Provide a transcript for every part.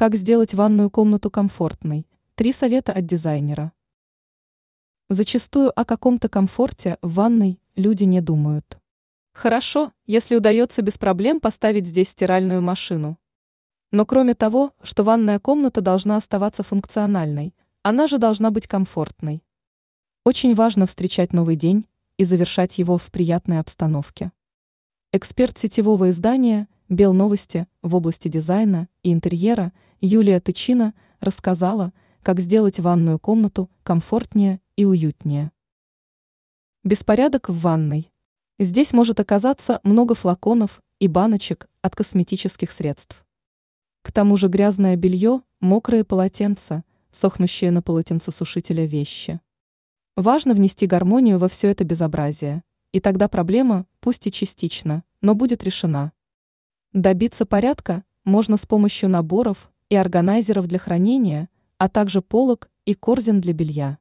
Как сделать ванную комнату комфортной? Три совета от дизайнера. Зачастую о каком-то комфорте в ванной люди не думают. Хорошо, если удается без проблем поставить здесь стиральную машину. Но кроме того, что ванная комната должна оставаться функциональной, она же должна быть комфортной. Очень важно встречать новый день и завершать его в приятной обстановке. Эксперт сетевого издания «Белновости» в области дизайна и интерьера Юлия Тычина рассказала, как сделать ванную комнату комфортнее и уютнее. Беспорядок в ванной. Здесь может оказаться много флаконов и баночек от косметических средств. К тому же грязное белье, мокрые полотенца, сохнущие на полотенцесушителя вещи. Важно внести гармонию во все это безобразие, и тогда проблема, пусть и частично, но будет решена. Добиться порядка можно с помощью наборов и органайзеров для хранения, а также полок и корзин для белья.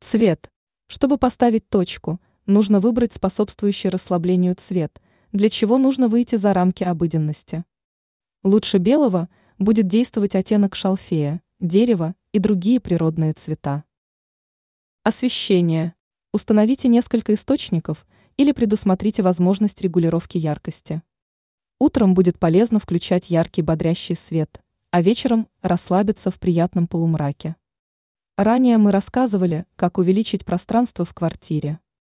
Цвет. Чтобы поставить точку, нужно выбрать способствующий расслаблению цвет, для чего нужно выйти за рамки обыденности. Лучше белого будет действовать оттенок шалфея, дерева и другие природные цвета. Освещение. Установите несколько источников или предусмотрите возможность регулировки яркости. Утром будет полезно включать яркий бодрящий свет, а вечером расслабиться в приятном полумраке. Ранее мы рассказывали, как увеличить пространство в квартире.